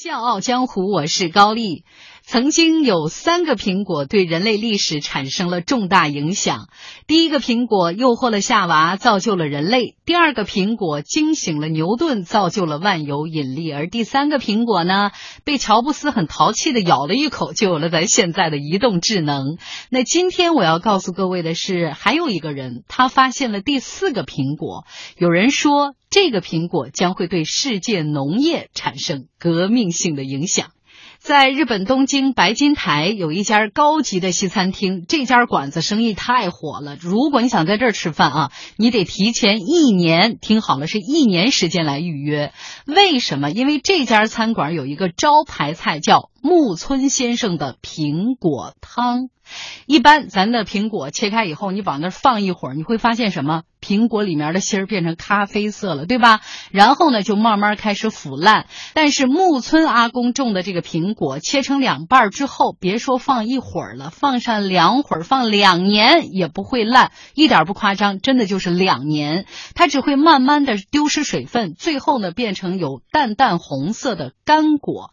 笑傲江湖，我是高丽。曾经有三个苹果对人类历史产生了重大影响。第一个苹果诱惑了夏娃，造就了人类；第二个苹果惊醒了牛顿，造就了万有引力；而第三个苹果呢，被乔布斯很淘气的咬了一口，就有了咱现在的移动智能。那今天我要告诉各位的是，还有一个人，他发现了第四个苹果。有人说，这个苹果将会对世界农业产生革命性的影响。在日本东京白金台有一家高级的西餐厅，这家馆子生意太火了。如果你想在这儿吃饭啊，你得提前一年，听好了，是一年时间来预约。为什么？因为这家餐馆有一个招牌菜叫木村先生的苹果汤。一般咱的苹果切开以后，你往那儿放一会儿，你会发现什么？苹果里面的芯儿变成咖啡色了，对吧？然后呢，就慢慢开始腐烂。但是木村阿公种的这个苹果，切成两半之后，别说放一会儿了，放上两会儿，放两年也不会烂，一点不夸张，真的就是两年。它只会慢慢的丢失水分，最后呢，变成有淡淡红色的干果。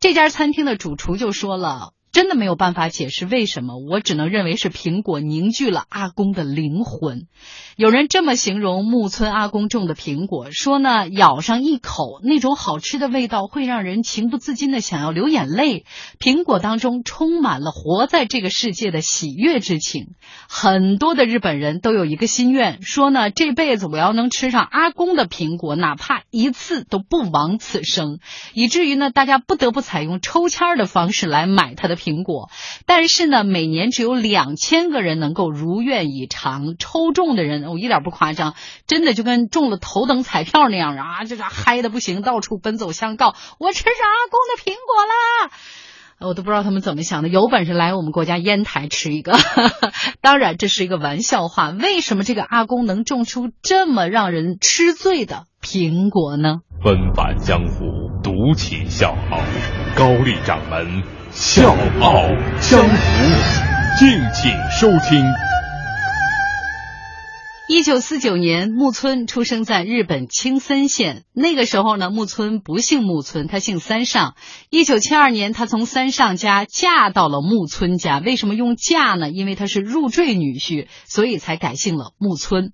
这家餐厅的主厨就说了。真的没有办法解释为什么，我只能认为是苹果凝聚了阿公的灵魂。有人这么形容木村阿公种的苹果，说呢，咬上一口，那种好吃的味道会让人情不自禁的想要流眼泪。苹果当中充满了活在这个世界的喜悦之情。很多的日本人都有一个心愿，说呢，这辈子我要能吃上阿公的苹果，哪怕一次都不枉此生。以至于呢，大家不得不采用抽签的方式来买他的。苹果，但是呢，每年只有两千个人能够如愿以偿抽中的人，我一点不夸张，真的就跟中了头等彩票那样啊，就是嗨的不行，到处奔走相告，我吃上阿公的苹果啦！我都不知道他们怎么想的，有本事来我们国家烟台吃一个。当然，这是一个玩笑话。为什么这个阿公能种出这么让人吃醉的苹果呢？纷返江湖，独起笑傲，高丽掌门。笑傲江湖，敬请收听。一九四九年，木村出生在日本青森县。那个时候呢，木村不姓木村，他姓三上。一九七二年，他从三上家嫁到了木村家。为什么用嫁呢？因为他是入赘女婿，所以才改姓了木村。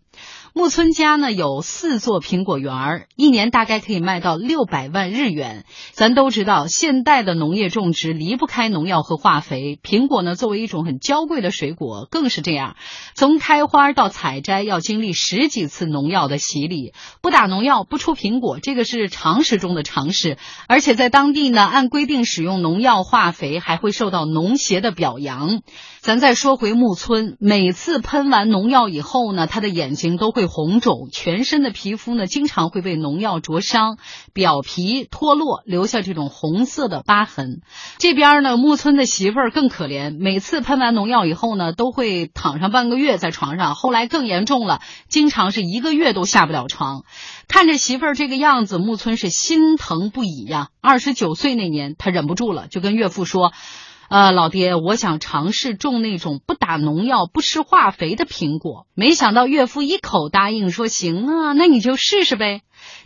木村家呢有四座苹果园一年大概可以卖到六百万日元。咱都知道，现代的农业种植离不开农药和化肥。苹果呢作为一种很娇贵的水果，更是这样。从开花到采摘要经历十几次农药的洗礼，不打农药不出苹果，这个是常识中的常识。而且在当地呢，按规定使用农药化肥，还会受到农协的表扬。咱再说回木村，每次喷完农药以后呢，他的眼睛都会红肿，全身的皮肤呢经常会被农药灼伤，表皮脱落，留下这种红色的疤痕。这边呢，木村的媳妇儿更可怜，每次喷完农药以后呢，都会躺上半个月在床上，后来更严重了，经常是一个月都下不了床。看着媳妇儿这个样子，木村是心疼不已呀。二十九岁那年，他忍不住了，就跟岳父说。呃，老爹，我想尝试种那种不打农药、不施化肥的苹果。没想到岳父一口答应，说行啊，那你就试试呗。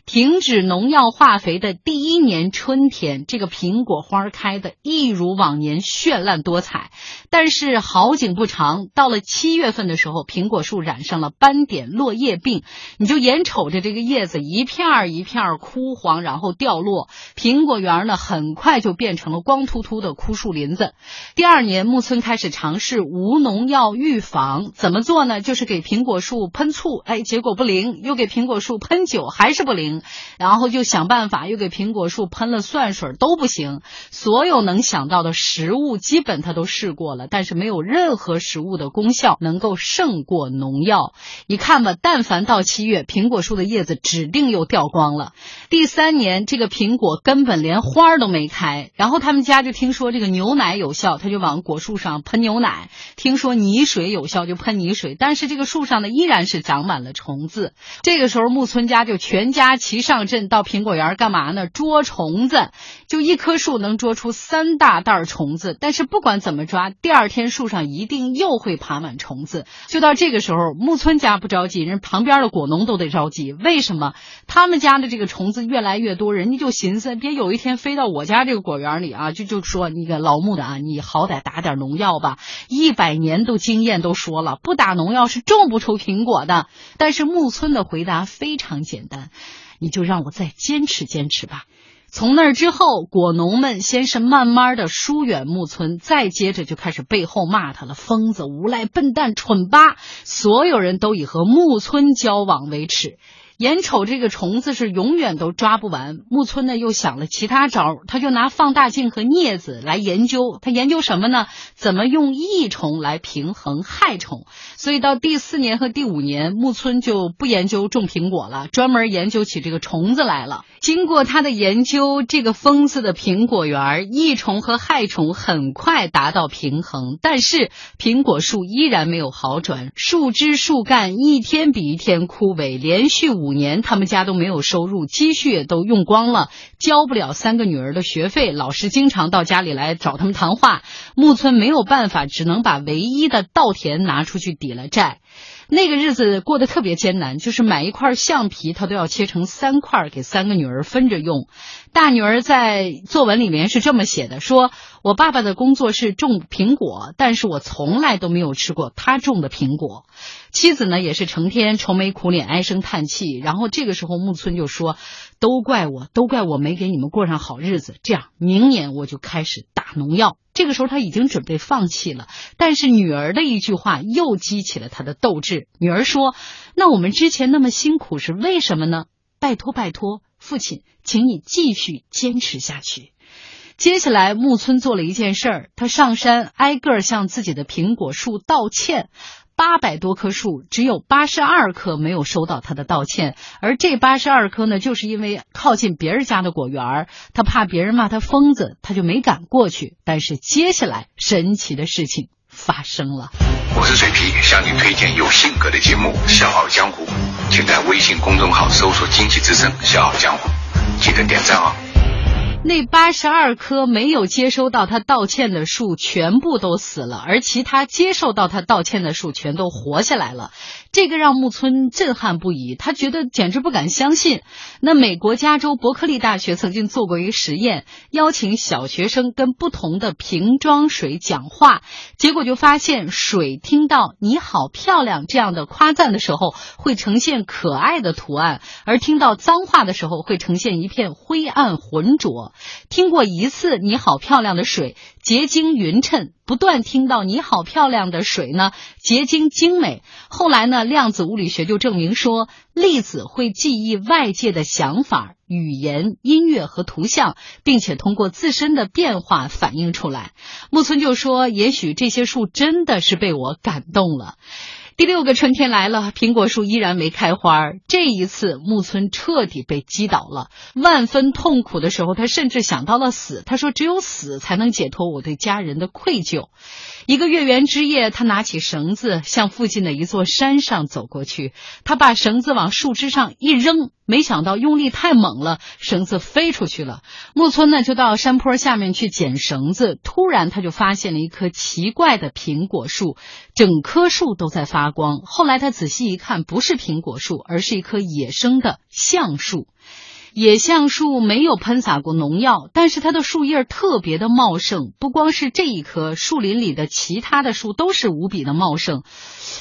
停止农药化肥的第一年春天，这个苹果花开的一如往年绚烂多彩。但是好景不长，到了七月份的时候，苹果树染上了斑点落叶病。你就眼瞅着这个叶子一片一片枯黄，然后掉落，苹果园呢很快就变成了光秃秃的枯树林子。第二年，木村开始尝试无农药预防，怎么做呢？就是给苹果树喷醋，哎，结果不灵；又给苹果树喷酒，还是不灵。然后就想办法，又给苹果树喷了蒜水都不行。所有能想到的食物，基本他都试过了，但是没有任何食物的功效能够胜过农药。你看吧，但凡到七月，苹果树的叶子指定又掉光了。第三年，这个苹果根本连花都没开。然后他们家就听说这个牛奶有效，他就往果树上喷牛奶；听说泥水有效，就喷泥水。但是这个树上呢，依然是长满了虫子。这个时候，木村家就全。家齐上阵到苹果园干嘛呢？捉虫子，就一棵树能捉出三大袋虫子。但是不管怎么抓，第二天树上一定又会爬满虫子。就到这个时候，木村家不着急，人旁边的果农都得着急。为什么？他们家的这个虫子越来越多，人家就寻思，别有一天飞到我家这个果园里啊，就就说那个老木的啊，你好歹打点农药吧。一百年都经验都说了，不打农药是种不出苹果的。但是木村的回答非常简单，你就让我再坚持坚持吧。从那儿之后，果农们先是慢慢的疏远木村，再接着就开始背后骂他了：疯子、无赖、笨蛋、蠢八，所有人都以和木村交往为耻。眼瞅这个虫子是永远都抓不完，木村呢又想了其他招，他就拿放大镜和镊子来研究。他研究什么呢？怎么用益虫来平衡害虫？所以到第四年和第五年，木村就不研究种苹果了，专门研究起这个虫子来了。经过他的研究，这个疯子的苹果园，益虫和害虫很快达到平衡，但是苹果树依然没有好转，树枝树干一天比一天枯萎，连续五。五年，他们家都没有收入，积蓄也都用光了，交不了三个女儿的学费。老师经常到家里来找他们谈话，木村没有办法，只能把唯一的稻田拿出去抵了债。那个日子过得特别艰难，就是买一块橡皮，他都要切成三块，给三个女儿分着用。大女儿在作文里面是这么写的：说我爸爸的工作是种苹果，但是我从来都没有吃过他种的苹果。妻子呢也是成天愁眉苦脸、唉声叹气。然后这个时候木村就说：“都怪我，都怪我没给你们过上好日子。这样，明年我就开始打农药。”这个时候他已经准备放弃了，但是女儿的一句话又激起了他的斗志。女儿说：“那我们之前那么辛苦是为什么呢？拜托拜托，父亲，请你继续坚持下去。”接下来木村做了一件事儿，他上山挨个向自己的苹果树道歉。八百多棵树，只有八十二棵没有收到他的道歉，而这八十二棵呢，就是因为靠近别人家的果园，他怕别人骂他疯子，他就没敢过去。但是接下来神奇的事情发生了。我是水皮，向你推荐有性格的节目《笑傲江湖》，请在微信公众号搜索“经济之声笑傲江湖”，记得点赞哦。那八十二棵没有接收到他道歉的树全部都死了，而其他接受到他道歉的树全都活下来了。这个让木村震撼不已，他觉得简直不敢相信。那美国加州伯克利大学曾经做过一个实验，邀请小学生跟不同的瓶装水讲话，结果就发现，水听到“你好漂亮”这样的夸赞的时候，会呈现可爱的图案；而听到脏话的时候，会呈现一片灰暗浑浊。听过一次“你好漂亮”的水。结晶匀称，不断听到你好漂亮的水呢，结晶精美。后来呢，量子物理学就证明说，粒子会记忆外界的想法、语言、音乐和图像，并且通过自身的变化反映出来。木村就说，也许这些树真的是被我感动了。第六个春天来了，苹果树依然没开花。这一次，木村彻底被击倒了，万分痛苦的时候，他甚至想到了死。他说：“只有死才能解脱我对家人的愧疚。”一个月圆之夜，他拿起绳子向附近的一座山上走过去。他把绳子往树枝上一扔，没想到用力太猛了，绳子飞出去了。木村呢，就到山坡下面去捡绳子。突然，他就发现了一棵奇怪的苹果树，整棵树都在发光。后来他仔细一看，不是苹果树，而是一棵野生的橡树。野橡树没有喷洒过农药，但是它的树叶特别的茂盛。不光是这一棵，树林里的其他的树都是无比的茂盛。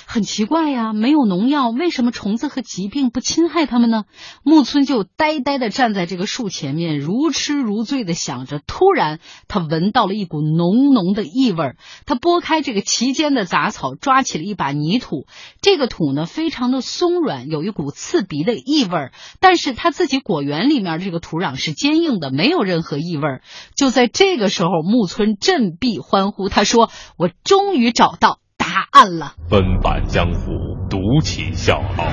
很奇怪呀，没有农药，为什么虫子和疾病不侵害它们呢？木村就呆呆的站在这个树前面，如痴如醉的想着。突然，他闻到了一股浓浓的异味。他拨开这个其间的杂草，抓起了一把泥土。这个土呢，非常的松软，有一股刺鼻的异味。但是他自己果园里面这个土壤是坚硬的，没有任何异味。就在这个时候，木村振臂欢呼，他说：“我终于找到。”答案了。奔版江湖，独起笑傲，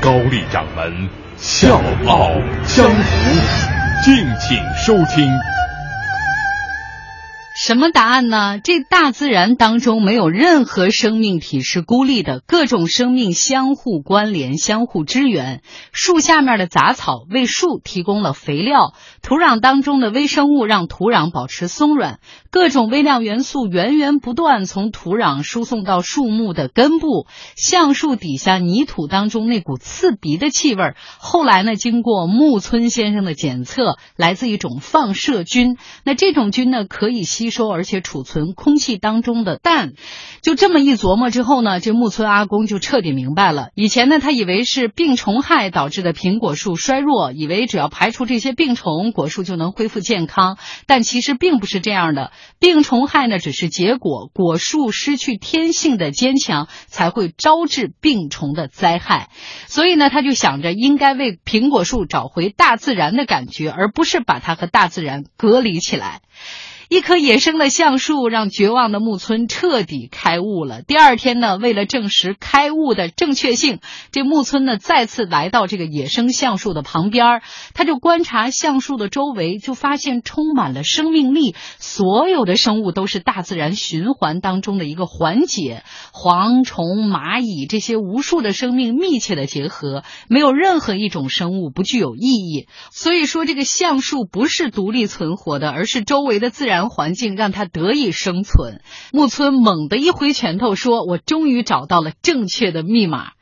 高丽掌门笑傲江湖，敬请收听。什么答案呢？这大自然当中没有任何生命体是孤立的，各种生命相互关联、相互支援。树下面的杂草为树提供了肥料，土壤当中的微生物让土壤保持松软，各种微量元素源源不断从土壤输送到树木的根部。橡树底下泥土当中那股刺鼻的气味，后来呢，经过木村先生的检测，来自一种放射菌。那这种菌呢，可以吸收而且储存空气当中的氮。就这么一琢磨之后呢，这木村阿公就彻底明白了。以前呢，他以为是病虫害导致的苹果树衰弱，以为只要排除这些病虫，果树就能恢复健康。但其实并不是这样的，病虫害呢只是结果，果树失去天性的坚强，才会招致病虫的灾害。所以呢，他就想着应该为苹果树找回大自然的感觉，而不是把它和大自然隔离起来。一棵野生的橡树让绝望的木村彻底开悟了。第二天呢，为了证实开悟的正确性，这木村呢再次来到这个野生橡树的旁边，他就观察橡树的周围，就发现充满了生命力。所有的生物都是大自然循环当中的一个环节，蝗虫、蚂蚁这些无数的生命密切的结合，没有任何一种生物不具有意义。所以说，这个橡树不是独立存活的，而是周围的自然。然环境让他得以生存。木村猛地一挥拳头，说：“我终于找到了正确的密码。”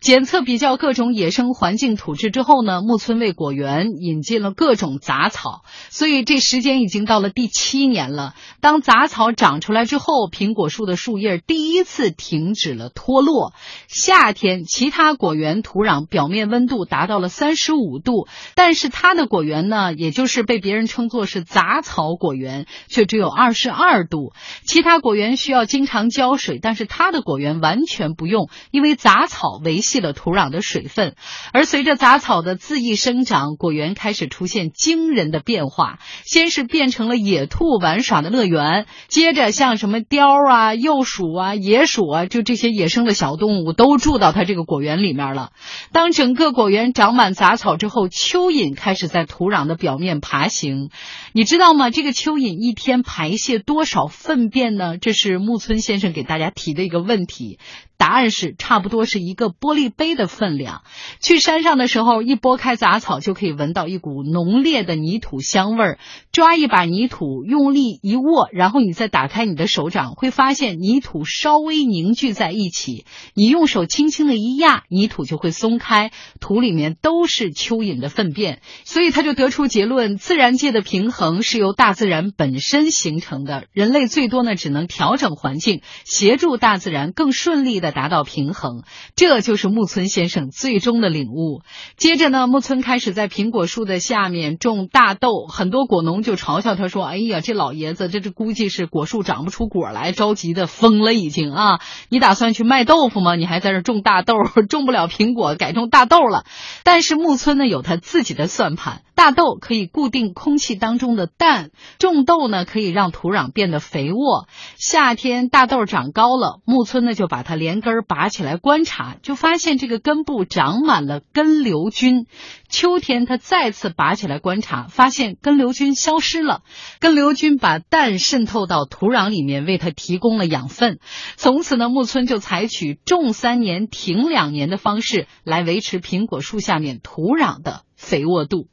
检测比较各种野生环境土质之后呢，木村为果园引进了各种杂草，所以这时间已经到了第七年了。当杂草长出来之后，苹果树的树叶第一次停止了脱落。夏天，其他果园土壤表面温度达到了三十五度，但是它的果园呢，也就是被别人称作是杂草果园，却只有二十二度。其他果园需要经常浇水，但是它的果园完全不用，因为杂草。维系了土壤的水分，而随着杂草的恣意生长，果园开始出现惊人的变化。先是变成了野兔玩耍的乐园，接着像什么雕啊、鼬鼠啊、野鼠啊，就这些野生的小动物都住到它这个果园里面了。当整个果园长满杂草之后，蚯蚓开始在土壤的表面爬行。你知道吗？这个蚯蚓一天排泄多少粪便呢？这是木村先生给大家提的一个问题。答案是差不多是一个玻璃杯的分量。去山上的时候，一拨开杂草就可以闻到一股浓烈的泥土香味儿。抓一把泥土，用力一握，然后你再打开你的手掌，会发现泥土稍微凝聚在一起。你用手轻轻的一压，泥土就会松开，土里面都是蚯蚓的粪便。所以他就得出结论：自然界的平衡是由大自然本身形成的，人类最多呢只能调整环境，协助大自然更顺利的。达到平衡，这就是木村先生最终的领悟。接着呢，木村开始在苹果树的下面种大豆，很多果农就嘲笑他说：“哎呀，这老爷子，这这估计是果树长不出果来，着急的疯了已经啊！你打算去卖豆腐吗？你还在这种大豆，种不了苹果，改种大豆了。”但是木村呢，有他自己的算盘。大豆可以固定空气当中的氮，种豆呢可以让土壤变得肥沃。夏天大豆长高了，木村呢就把它连根拔起来观察，就发现这个根部长满了根瘤菌。秋天他再次拔起来观察，发现根瘤菌消失了。根瘤菌把氮渗透到土壤里面，为它提供了养分。从此呢，木村就采取种三年停两年的方式来维持苹果树下面土壤的肥沃度。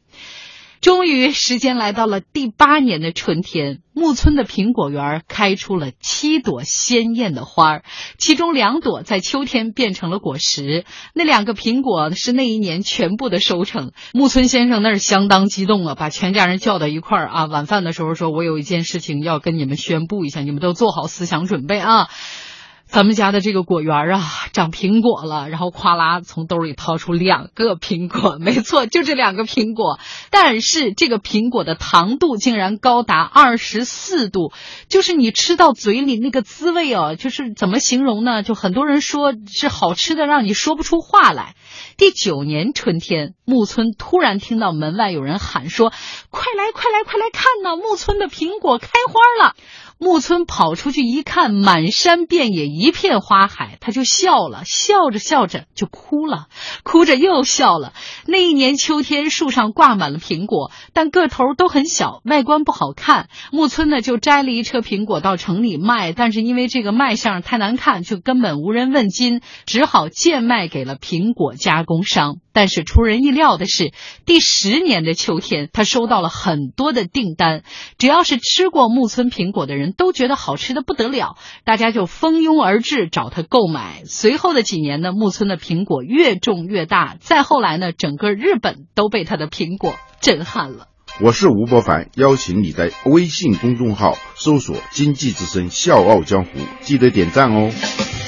终于，时间来到了第八年的春天，木村的苹果园开出了七朵鲜艳的花儿，其中两朵在秋天变成了果实。那两个苹果是那一年全部的收成。木村先生那是相当激动了，把全家人叫到一块儿啊，晚饭的时候说：“我有一件事情要跟你们宣布一下，你们都做好思想准备啊。”咱们家的这个果园啊，长苹果了，然后咵啦从兜里掏出两个苹果，没错，就这两个苹果。但是这个苹果的糖度竟然高达二十四度，就是你吃到嘴里那个滋味哦，就是怎么形容呢？就很多人说是好吃的，让你说不出话来。第九年春天，木村突然听到门外有人喊说：“来，快来，快来看呐！木村的苹果开花了。”木村跑出去一看，满山遍野一片花海，他就笑了，笑着笑着就哭了，哭着又笑了。那一年秋天，树上挂满了苹果，但个头都很小，外观不好看。木村呢就摘了一车苹果到城里卖，但是因为这个卖相太难看，就根本无人问津，只好贱卖给了苹果加工商。但是出人意料的是，第十年的秋天，他收到了很多的订单。只要是吃过木村苹果的人都觉得好吃的不得了，大家就蜂拥而至找他购买。随后的几年呢，木村的苹果越种越大。再后来呢，整个日本都被他的苹果震撼了。我是吴伯凡，邀请你在微信公众号搜索“经济之声笑傲江湖”，记得点赞哦。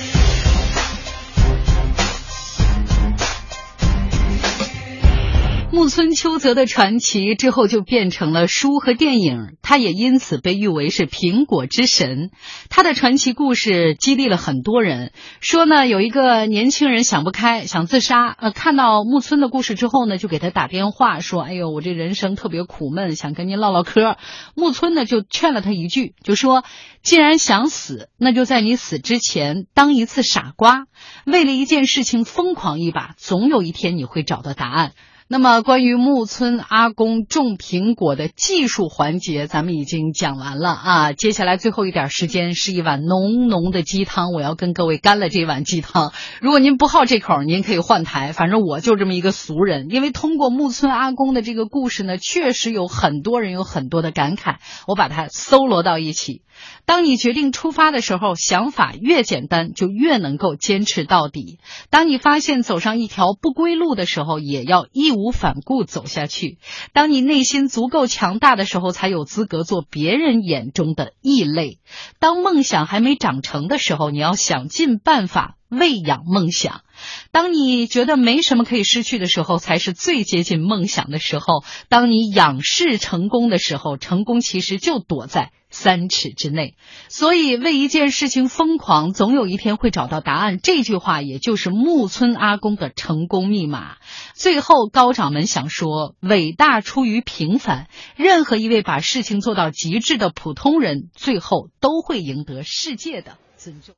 木村秋泽的传奇之后就变成了书和电影，他也因此被誉为是苹果之神。他的传奇故事激励了很多人。说呢，有一个年轻人想不开，想自杀。呃，看到木村的故事之后呢，就给他打电话说：“哎呦，我这人生特别苦闷，想跟您唠唠嗑。”木村呢就劝了他一句，就说：“既然想死，那就在你死之前当一次傻瓜，为了一件事情疯狂一把，总有一天你会找到答案。”那么，关于木村阿公种苹果的技术环节，咱们已经讲完了啊。接下来最后一点时间是一碗浓浓的鸡汤，我要跟各位干了这碗鸡汤。如果您不好这口，您可以换台，反正我就这么一个俗人。因为通过木村阿公的这个故事呢，确实有很多人有很多的感慨，我把它搜罗到一起。当你决定出发的时候，想法越简单，就越能够坚持到底。当你发现走上一条不归路的时候，也要义无反顾走下去。当你内心足够强大的时候，才有资格做别人眼中的异类。当梦想还没长成的时候，你要想尽办法喂养梦想。当你觉得没什么可以失去的时候，才是最接近梦想的时候。当你仰视成功的时候，成功其实就躲在三尺之内。所以，为一件事情疯狂，总有一天会找到答案。这句话也就是木村阿公的成功密码。最后，高掌门想说：伟大出于平凡。任何一位把事情做到极致的普通人，最后都会赢得世界的尊重。